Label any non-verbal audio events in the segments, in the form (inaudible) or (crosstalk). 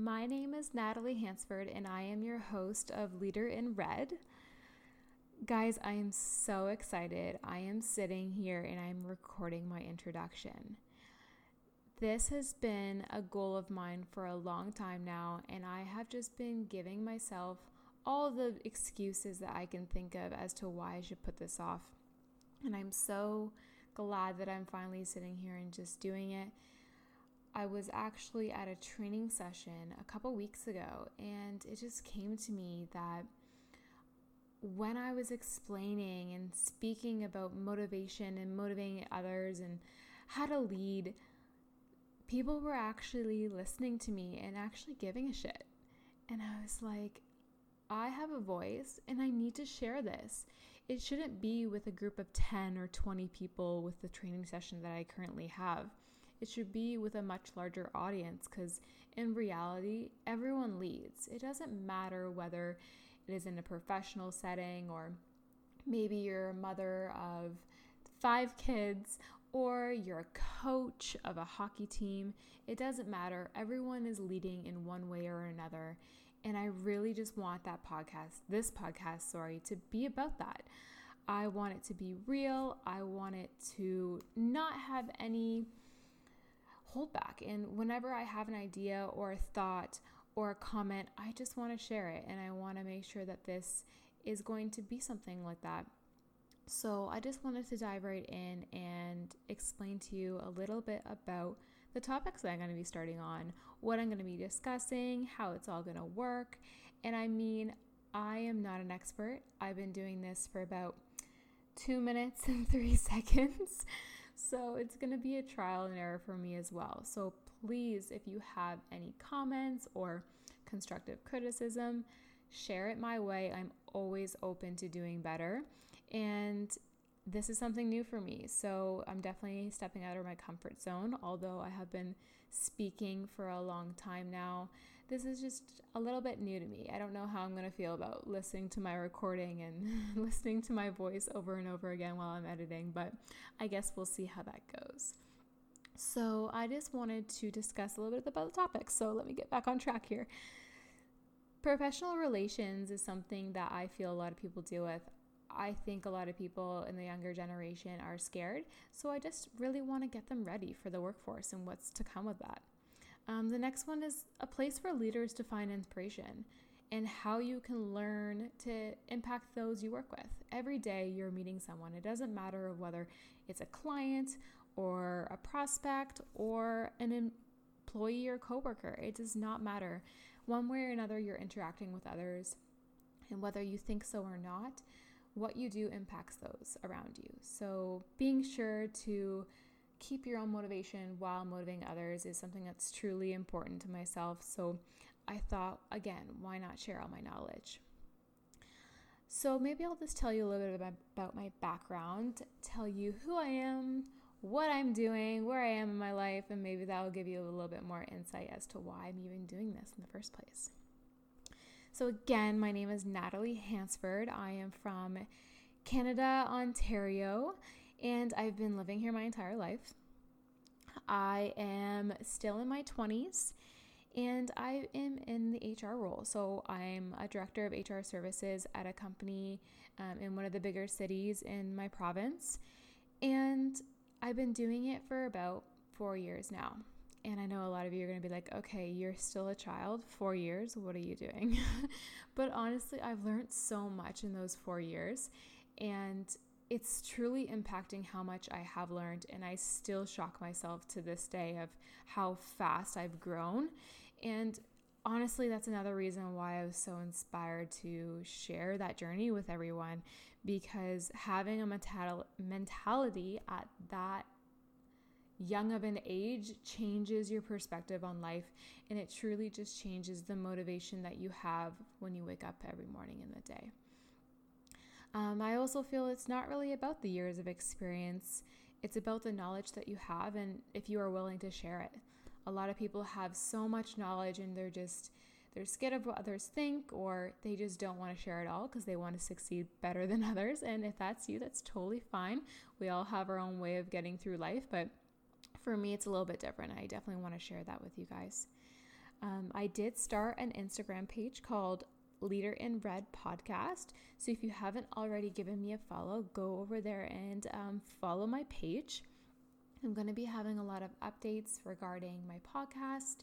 My name is Natalie Hansford, and I am your host of Leader in Red. Guys, I am so excited. I am sitting here and I'm recording my introduction. This has been a goal of mine for a long time now, and I have just been giving myself all the excuses that I can think of as to why I should put this off. And I'm so glad that I'm finally sitting here and just doing it. I was actually at a training session a couple weeks ago, and it just came to me that when I was explaining and speaking about motivation and motivating others and how to lead, people were actually listening to me and actually giving a shit. And I was like, I have a voice and I need to share this. It shouldn't be with a group of 10 or 20 people with the training session that I currently have. It should be with a much larger audience because in reality, everyone leads. It doesn't matter whether it is in a professional setting or maybe you're a mother of five kids or you're a coach of a hockey team. It doesn't matter. Everyone is leading in one way or another. And I really just want that podcast, this podcast, sorry, to be about that. I want it to be real. I want it to not have any holdback. And whenever I have an idea or a thought or a comment, I just want to share it. And I want to make sure that this is going to be something like that. So I just wanted to dive right in and explain to you a little bit about the topics that I'm going to be starting on, what I'm going to be discussing, how it's all going to work. And I mean, I am not an expert. I've been doing this for about two minutes and three (laughs) seconds. So it's going to be a trial and error for me as well. So please, if you have any comments or constructive criticism, share it my way. I'm always open to doing better. And this is something new for me. So I'm definitely stepping out of my comfort zone, although I have been speaking for a long time now. This is just a little bit new to me. I don't know how I'm going to feel about listening to my recording and (laughs) listening to my voice over and over again while I'm editing, but I guess we'll see how that goes. So, I just wanted to discuss a little bit about the topic. So, let me get back on track here. Professional relations is something that I feel a lot of people deal with. I think a lot of people in the younger generation are scared. So I just really want to get them ready for the workforce and what's to come with that. Um, the next one is a place for leaders to find inspiration and how you can learn to impact those you work with. Every day you're meeting someone. It doesn't matter whether it's a client or a prospect or an employee or coworker. It does not matter. One way or another, you're interacting with others. And whether you think so or not, what you do impacts those around you. So, being sure to keep your own motivation while motivating others is something that's truly important to myself. So, I thought, again, why not share all my knowledge? So, maybe I'll just tell you a little bit about my background, tell you who I am, what I'm doing, where I am in my life, and maybe that will give you a little bit more insight as to why I'm even doing this in the first place. So, again, my name is Natalie Hansford. I am from Canada, Ontario, and I've been living here my entire life. I am still in my 20s and I am in the HR role. So, I'm a director of HR services at a company um, in one of the bigger cities in my province. And I've been doing it for about four years now. And I know a lot of you are going to be like, okay, you're still a child, four years, what are you doing? (laughs) but honestly, I've learned so much in those four years, and it's truly impacting how much I have learned. And I still shock myself to this day of how fast I've grown. And honestly, that's another reason why I was so inspired to share that journey with everyone because having a mental- mentality at that young of an age changes your perspective on life and it truly just changes the motivation that you have when you wake up every morning in the day. Um, I also feel it's not really about the years of experience, it's about the knowledge that you have and if you are willing to share it. A lot of people have so much knowledge and they're just they're scared of what others think or they just don't want to share it all because they want to succeed better than (laughs) others and if that's you that's totally fine we all have our own way of getting through life but for me, it's a little bit different. I definitely want to share that with you guys. Um, I did start an Instagram page called Leader in Red Podcast. So if you haven't already given me a follow, go over there and um, follow my page. I'm going to be having a lot of updates regarding my podcast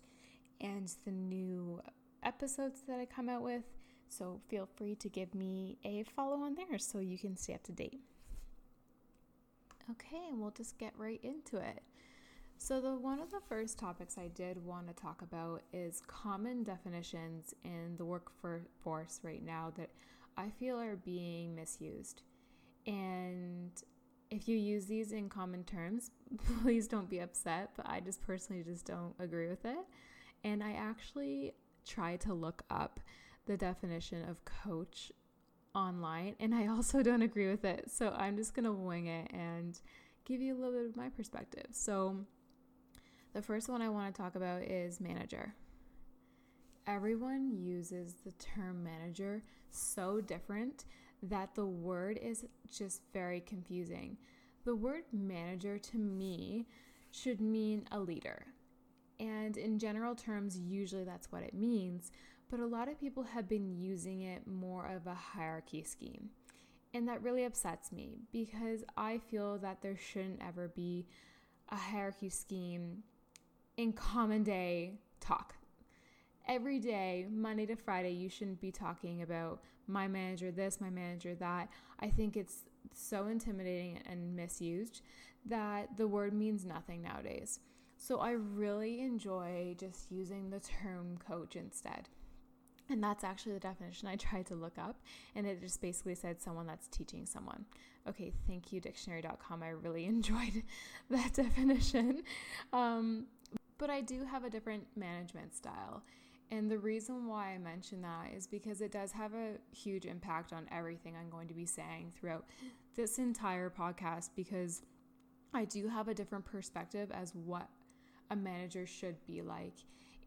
and the new episodes that I come out with. So feel free to give me a follow on there so you can stay up to date. Okay, and we'll just get right into it. So, the one of the first topics I did want to talk about is common definitions in the workforce right now that I feel are being misused. And if you use these in common terms, (laughs) please don't be upset, but I just personally just don't agree with it. And I actually tried to look up the definition of coach online, and I also (laughs) don't agree with it. So I'm just going to wing it and give you a little bit of my perspective. So, the first one I want to talk about is manager. Everyone uses the term manager so different that the word is just very confusing. The word manager to me should mean a leader. And in general terms, usually that's what it means but a lot of people have been using it more of a hierarchy scheme. And that really upsets me because I feel that there shouldn't ever be a hierarchy scheme in common day talk. Every day, Monday to Friday, you shouldn't be talking about my manager this, my manager that. I think it's so intimidating and misused that the word means nothing nowadays. So I really enjoy just using the term coach instead. And that's actually the definition I (laughs) tried to look up, and it just basically said someone that's teaching someone. Okay, thank you, dictionary.com. I really (laughs) enjoyed (laughs) that definition. Um, but I do have a different management style. And the reason why I mention that is because it does have a huge impact on everything I'm going to be saying throughout this entire podcast because I do have a different perspective as what a manager should be like.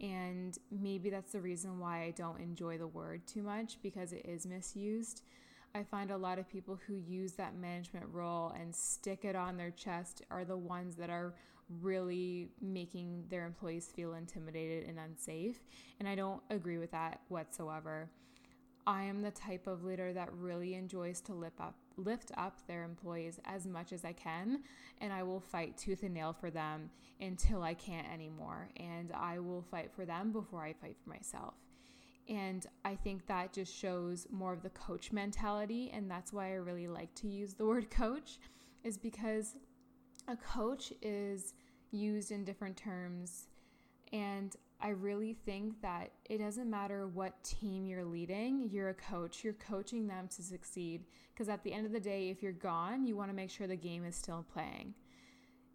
And maybe that's the reason why I don't enjoy the word too much because it is misused. I find a lot of people who use that management role and stick it on their chest are the ones that are really making their employees feel intimidated and unsafe. And I don't agree with that whatsoever. I am the type of leader that really enjoys to lift up lift up their employees as much as I can and I will fight tooth and nail for them until I can't anymore and I will fight for them before I fight for myself. And I think that just shows more of the coach mentality and that's why I really like to use the (laughs) word coach is because a coach is used in different terms and I really think that it doesn't matter what team you're leading, you're a coach, you're coaching them to succeed. Because at the end of the day, if you're gone, you want to make sure the game is still playing.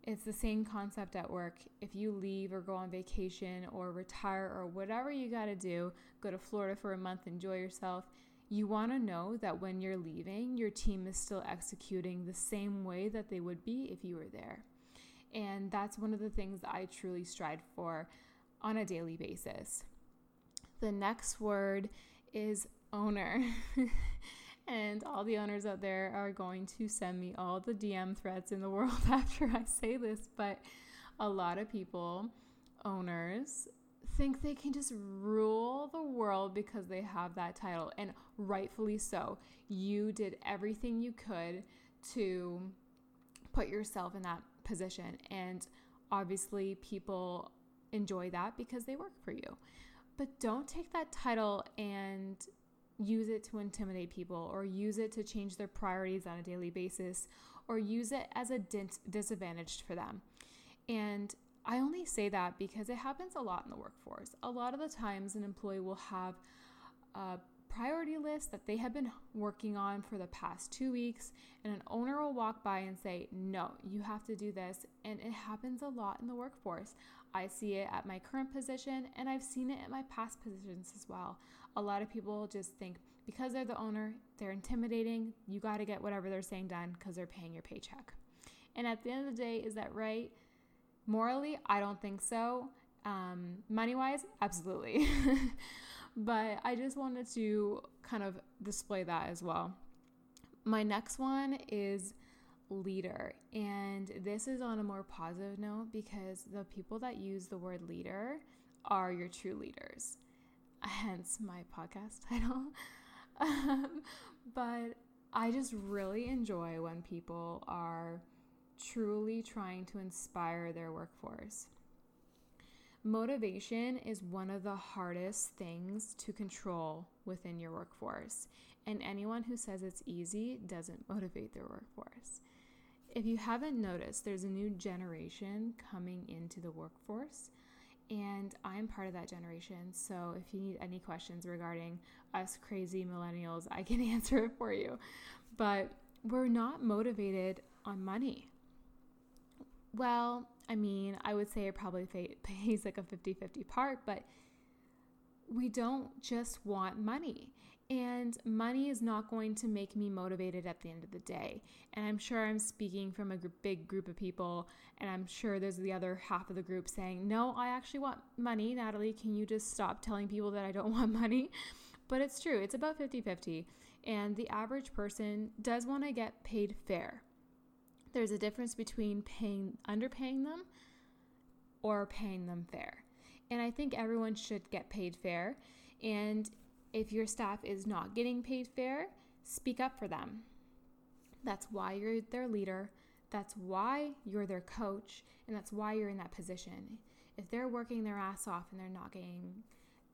It's the same concept at work. If you leave or go on vacation or retire or whatever you got to do, go to Florida for a month, enjoy yourself, you want to know that when you're leaving, your team is still executing the same way that they would be if you were there. And that's one of the things that I truly strive for on a daily basis. The next word is owner. (laughs) and all the owners out there are going to send me all the DM threats in the world (laughs) after I say this, but a lot of people, owners, think they can just rule the world because they have that title, and rightfully so. You did everything you could to put yourself in that position, and obviously, people enjoy that because they work for you. But don't take that title and use it to intimidate people or use it to change their priorities on a daily basis or use it as a disadvantage for them. And I only say that because it happens a lot in the workforce. A lot of the times, an employee will have a priority list that they have been working on for the past two weeks, and an owner will walk by and say, No, you have to do this. And it happens a lot in the workforce. I see it at my current position and I've seen it at my past positions as well. A lot of people just think because they're the owner, they're intimidating, you got to get whatever they're saying done because they're paying your paycheck. And at the end of the day, is that right? Morally, I don't think so. Um, money wise, absolutely. (laughs) but I just wanted to kind of display that as well. My next one is leader. And this is on a more positive note because the people that use the word leader are your true leaders. (laughs) Hence my podcast title. um, but I just really enjoy when people are truly trying to inspire their workforce. Motivation is one of the hardest things to control within your workforce, and anyone who says it's easy doesn't motivate their workforce. If you haven't noticed, there's a new generation coming into the workforce, and I'm part of that generation. So if you need any questions regarding us crazy millennials, I can (laughs) answer it for you. But we're not motivated on money. Well, I mean, I would say it probably (laughs) pays like a 50 50 part, but we don't just want money. And money is not going to make me motivated at the end of the day. And I'm sure I'm speaking from a big group of people, and I'm sure there's the other half of the group saying, No, I actually want money. Natalie, can you just stop telling people that I don't (laughs) want money? But it's true, it's about 50 50. And the average person does want to get paid fair. There's a difference between paying underpaying them or paying them fair. And I think everyone should get paid fair. And if your staff is not getting paid fair, speak up for them. That's why you're their leader. That's why you're their coach. And that's why you're in that position. If they're working their ass off and they're not getting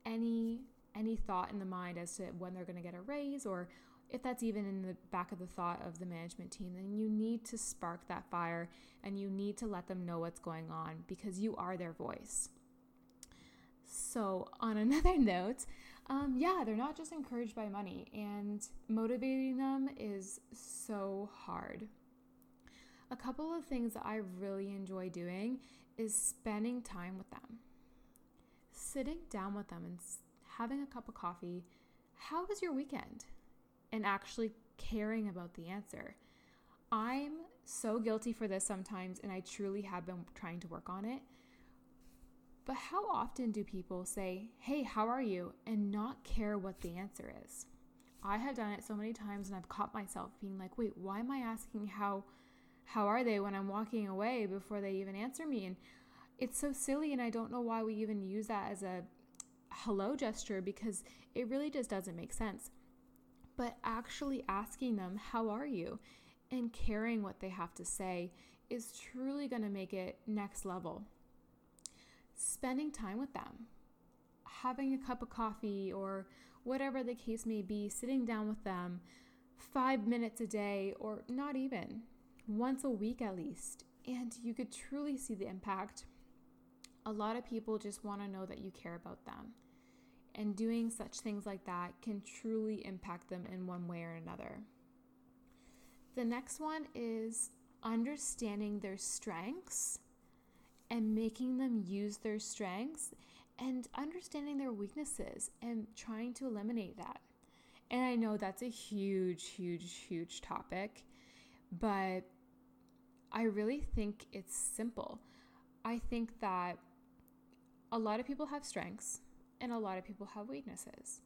any any thought in the mind as to when they're going to get a raise or if that's even in the back of the thought of the management team, then you need to spark that fire and you need to let them know what's going on because you are their voice. So, on (laughs) another note, um, yeah, they're not just encouraged by money, and motivating them is so hard. A couple of things that I really enjoy doing is spending time with them, sitting down with them and having a cup of coffee. How was your weekend? and actually caring about the answer. I'm so guilty for this sometimes, and I truly have been trying to work on it. But how often do people say, Hey, how are you? and not care what the answer is? I have done it so many times and I've caught myself being like, wait, why am I asking how how are they when I'm walking away before they even answer me? And it's so silly and I don't know why we even use that as a hello gesture because it really just doesn't make sense but actually asking them, How are you? and caring what they have to say is truly going to make it next level. Spending time with them, having a cup of coffee or whatever the case may be, sitting down with them five minutes a day or not even once a week at least, and you could truly see the impact. A lot of people just want to know that you care about them. And doing such things like that can truly impact them in one way or another. The next one is understanding their strengths and making them use their strengths and understanding their weaknesses and trying to eliminate that. And I know that's a huge, huge, huge topic, but I really think it's simple. I think that a lot of people have strengths and a lot of people have weaknesses.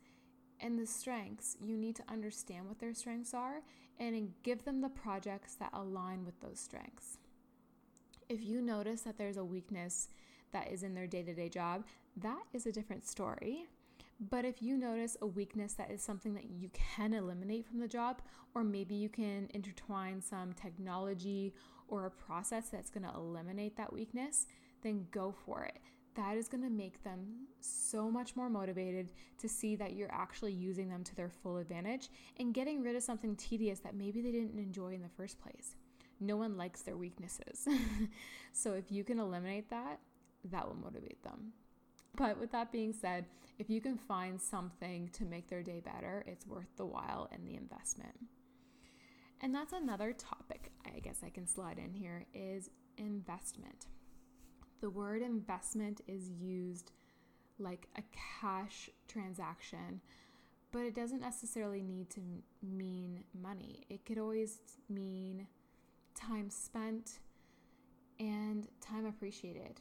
And the strengths, you need to understand what their strengths are and give them the projects that align with those strengths. If you notice that there's a weakness that is in their day to day job, that is a different story. But if you notice a weakness that is something that you can eliminate from the job, or maybe you can intertwine some technology or a process that's going to eliminate that weakness, then go for it that is going to make them so much more motivated to see that you're actually using them to their full advantage and getting rid of something tedious that maybe they didn't enjoy in the first place. No one likes their weaknesses. (laughs) so if you can eliminate that, that will motivate them. But with that being said, if you can find something to make their day better, it's worth the while and the investment. And that's another topic I guess I can slide in here is investment the word investment is used like a cash transaction, but it doesn't necessarily need to mean money. It could always mean time spent and time appreciated.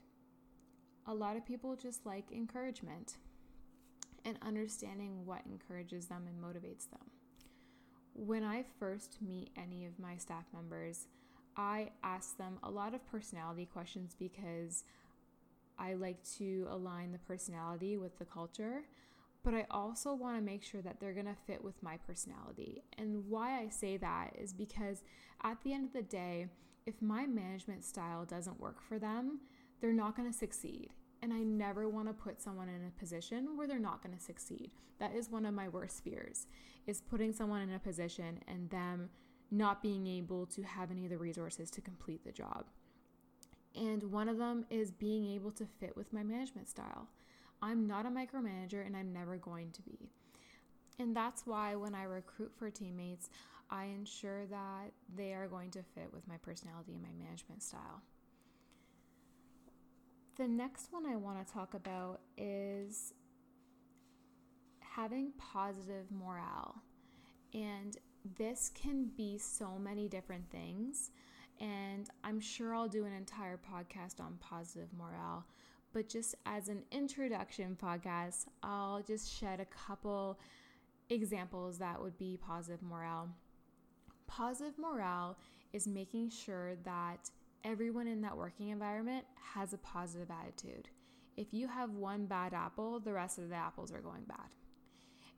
A lot of people just like encouragement and understanding what encourages them and motivates them. When I first meet any of my staff members, I ask them a lot of personality questions because I like to align the personality with the culture, but I also want to make sure that they're going to fit with my personality. And why I say that is because at the end of the day, if my management style doesn't work for them, they're not going to succeed. And I never want to put someone in a position where they're not going to succeed. That is one of my worst fears is putting someone in a position and them not being able to have any of the resources to complete the job. And one of them is being able to fit with my management style. I'm not a micromanager and I'm never going to be. And that's why when I recruit for teammates, I ensure that they are going to fit with my personality and my management style. The next one I want to talk about is having positive morale. And this can be so many different things. And I'm sure I'll do an entire podcast on positive morale. But just as an introduction podcast, I'll just shed a couple examples that would be positive morale. Positive morale is making sure that everyone in that working environment has a positive attitude. If you have one bad apple, the rest of the apples are going bad.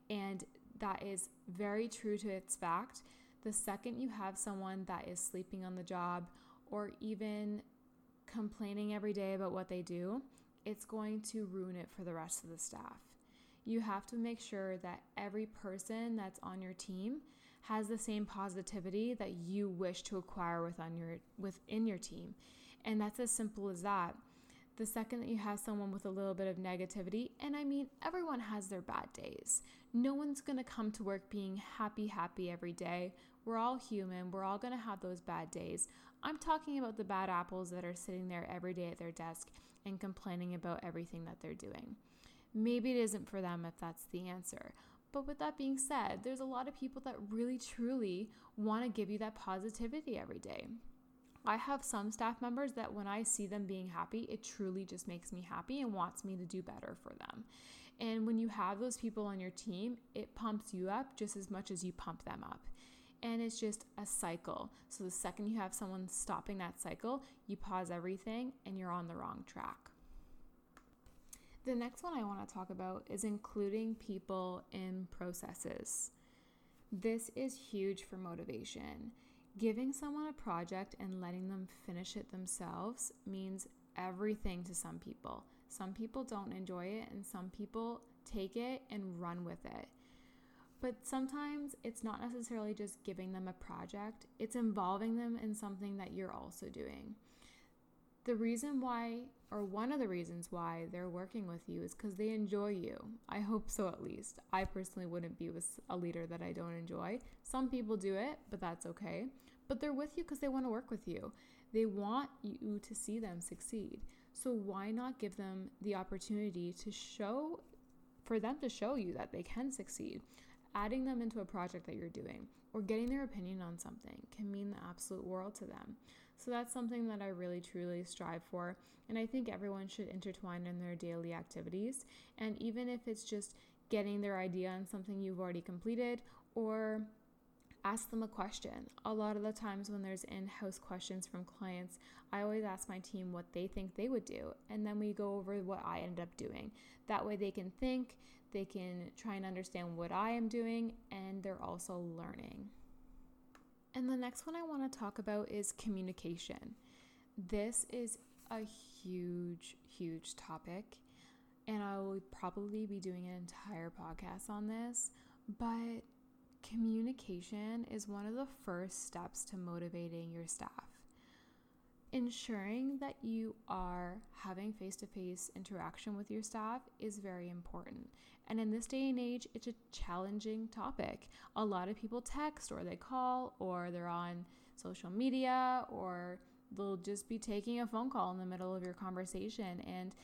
And that is very true to its fact. The second you have someone that is sleeping on the job or even complaining every day about what they do, it's going to ruin it for the rest of the staff. You have to make sure that every person that's on your team has the same positivity that you wish to acquire within your within your team. And that's as simple as that. The second that you have someone with a little bit of negativity, and I mean everyone has their bad days. No one's going to come to work being happy happy every day. We're all human. We're all going to have those bad days. I'm talking about the bad apples that are sitting there every day at their desk and complaining about everything that they're doing. Maybe it isn't for them if that's the answer. But with that being said, there's a lot of people that really truly want to give you that positivity every day. I have some staff members that when I see them being happy, it truly just makes me happy and wants me to do better for them. And when you have those people on your team, it pumps you up just as much as you pump them up. And it's just a cycle. So the second you have someone stopping that cycle, you pause everything and you're on the wrong track. The next one I want to talk about is including people in processes. This is huge for motivation. Giving someone a project and letting them finish it themselves means everything to some people. Some people don't enjoy it, and some people take it and run with it. But sometimes it's not necessarily just giving them a project, it's involving them in something that you're also doing. The reason why, or one of the reasons why they're working with you is because they enjoy you. I hope so, at least. I personally wouldn't be with a leader that I don't enjoy. Some people do it, but that's okay. But they're with you because they want to work with you. They want you to see them succeed. So why not give them the opportunity to show, for them to show you that they can succeed? Adding them into a project that you're doing or getting their opinion on something can mean the absolute world to them. So that's something that I really truly strive for. And I think everyone should intertwine in their daily activities. And even if it's just getting their idea on something you've already completed or ask them a question. A lot of the times when there's in house questions from clients, I always ask my team what they think they would do. And then we go over what I ended up doing. That way they can think, they can try and understand what I am doing, and they're also learning. And the next one I want to talk about is communication. This is a huge, huge topic, and I will probably be doing an entire podcast on this. But communication is one of the first steps to motivating your staff. Ensuring that you are having face to face interaction with your staff is very important. And in this day and age, it's a challenging topic. A lot of people text or they call or they're on social media or they'll just be taking a phone call in the middle of your conversation. And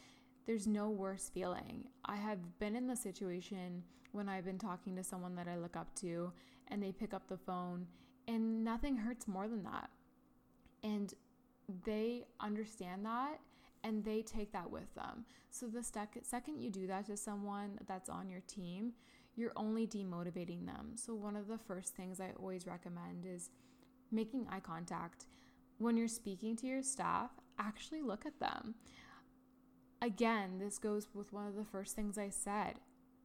there's no worse feeling. I have been in the situation when I've been talking to someone that I look up to and they pick up the phone, and nothing hurts more than that. And they understand that and they take that with them. So the second you do that to someone that's on your team, you're only demotivating them. So one of the first things I always recommend is making eye contact. When you're speaking to your staff, actually look at them. again, this goes with one of the first things I said.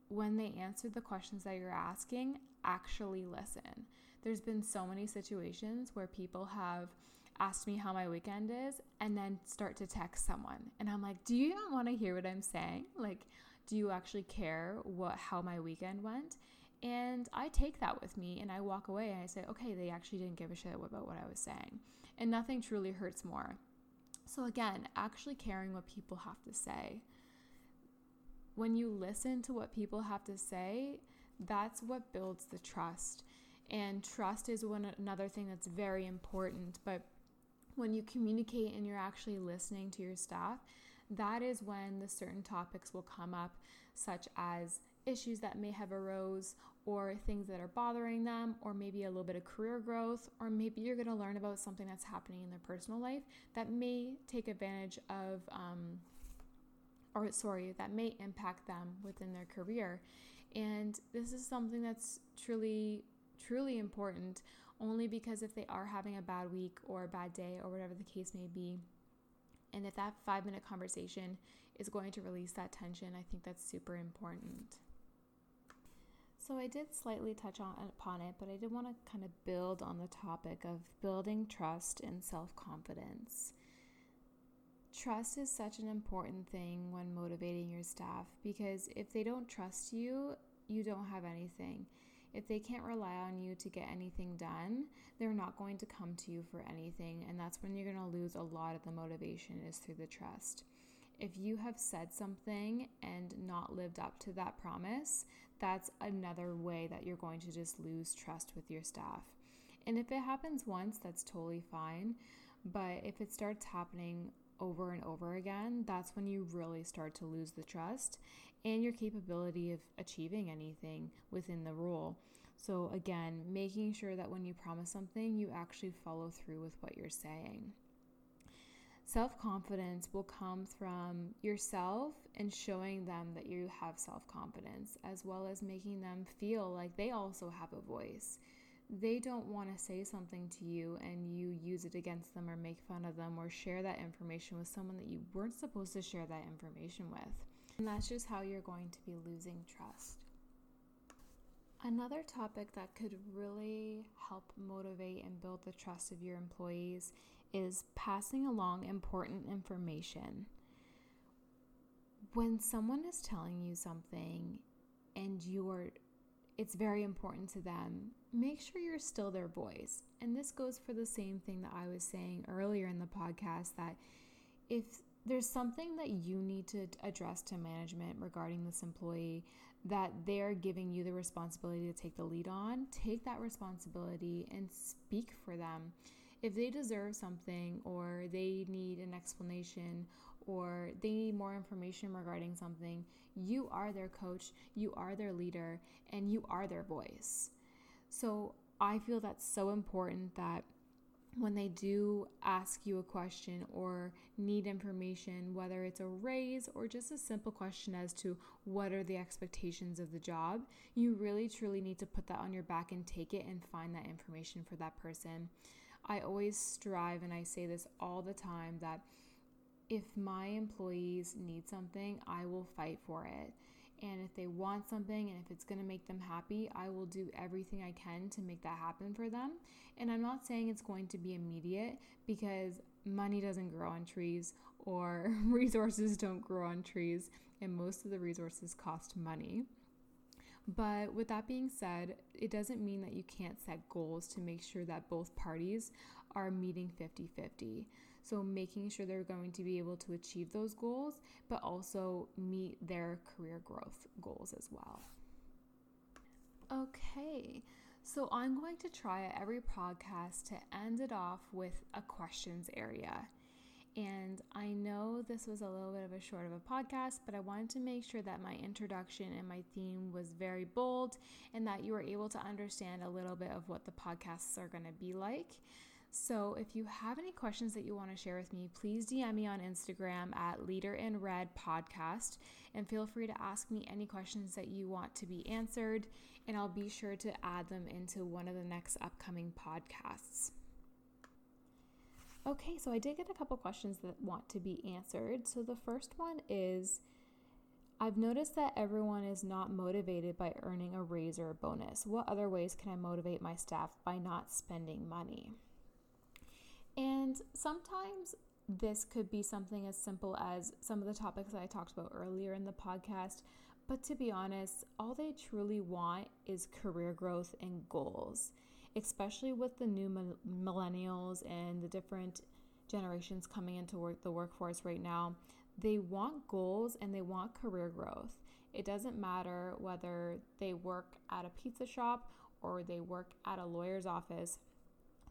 When they answer the questions that you're asking, actually listen. There's been so many situations where people have asked me how my weekend is and then start to text someone. And I'm like, "Do you even want to hear what I'm saying? Like, do you actually care what how my weekend went?" And I take that with me and I walk away and I say, "Okay, they actually didn't give a shit about what I was saying." And nothing truly hurts more so, again, actually caring what people have to say. When you listen to what people have to say, that's what builds the trust. And trust is one another thing that's very important. But when you communicate and you're actually listening to your staff, that is when the certain topics will come up, such as issues that may have arose or things that are bothering them or maybe a little bit of career growth or maybe you're going to learn about something that's happening in their personal life that may take advantage of um, or sorry that may impact them within their career. And this is something that's truly truly important only because if they are having a bad week or a bad day or whatever the case may be and if that five minute conversation is going to release that tension i think that's super important so I did slightly touch on upon it, but I did want to kind of build on the topic of building trust and self-confidence. Trust is such an important thing when motivating your staff because if they don't trust you, you don't have anything. If they can't rely on you to get anything done, they're not going to come to you for anything, and that's when you're going to lose a lot of the motivation is through the trust. If you have said something and not lived up to that promise, that's another way that you're going to just lose trust with your staff. And if it happens once, that's totally fine. But if it starts happening over and over again, that's when you really start to lose the trust and your capability of achieving anything within the role. So, again, making sure that when you promise something, you actually follow through with what you're saying. Self confidence will come from yourself and showing them that you have self confidence, as well as making them feel like they also have a voice. They don't want to say something to you and you use it against them or make fun of them or share that information with someone that you weren't supposed to share that information with. And that's just how you're going to be losing trust. Another topic that could really help motivate and build the trust of your employees is passing along important information. When someone is telling you something and you're it's very important to them, make sure you're still their voice. And this goes for the same thing that I was saying earlier in the podcast that if there's something that you need to address to management regarding this employee that they're giving you the responsibility to take the lead on, take that responsibility and speak for them if they deserve something or they need an explanation or they need more information regarding something, you are their coach, you are their leader, and you are their voice. So I feel that's so important that when they do ask you a question or need information, whether it's a raise or just a simple question as to what are the expectations of the job, you really truly need to put that on your back and take it and find that information for that person. I always strive, and I say this all the time, that if my employees need something, I will fight for it. And if they want something and if it's going to make them happy, I will do everything I can to make that happen for them. And I'm not saying it's going to be immediate because money doesn't grow on trees or (laughs) resources don't grow on trees, and most of the resources cost money. But with that being said, it doesn't mean that you can't set goals to make sure that both parties are meeting 50 50. So, making sure they're going to be able to achieve those goals, but also meet their career growth goals as well. Okay, so I'm going to try at every podcast to end it off with a questions area. And I know this was a little bit of a short of a podcast, but I wanted to make sure that my introduction and my theme was very bold and that you were able to understand a little bit of what the podcasts are going to be like. So, if you have any questions that you want to share with me, please DM me on Instagram at Leader in Red Podcast and feel free to ask me any questions that you want to be answered, and I'll be sure to add them into one of the next upcoming podcasts. Okay, so I did get a couple questions that want to be answered. So the first one is I've noticed that everyone is not motivated by earning a raise or a bonus. What other ways can I motivate my staff by not spending money? And sometimes this could be something as simple as some of the topics that I talked about earlier in the podcast. But to be honest, all they truly want is career growth and goals, especially with the new millennials and the different generations coming into work, the workforce right now they want goals and they want career growth. It doesn't matter whether they work at a pizza shop or they work at a lawyer's office.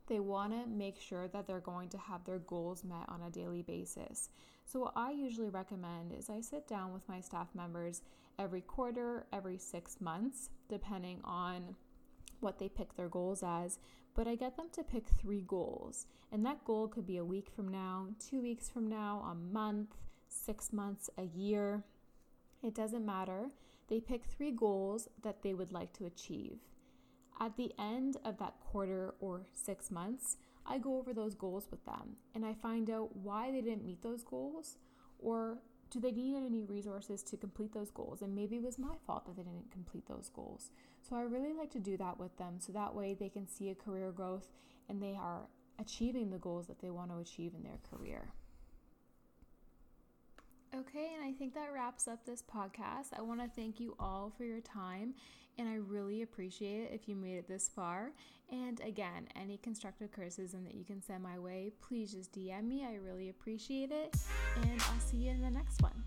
They want to make sure that they're going to have their goals met on a daily basis. So, what I usually recommend is I sit down with my staff members every quarter, every six months, depending on what they pick their goals as. But I get them to pick three goals. And that goal could be a week from now, two weeks from now, a month, six months, a year. It doesn't matter. They pick three goals that they would like to achieve. At the end of that quarter or six months, I go over those goals with them and I find out why they didn't meet those goals or do they need any resources to complete those goals? And maybe it was my fault that they didn't complete those goals. So I really like to do that with them so that way they can see a career growth and they are achieving the goals that they want to achieve in their career. Okay, and I think that wraps up this podcast. I want to thank you all for your time, and I really appreciate it if you made it this far. And again, any constructive criticism that you can send my way, please just DM me. I really appreciate it, and I'll see you in the next one.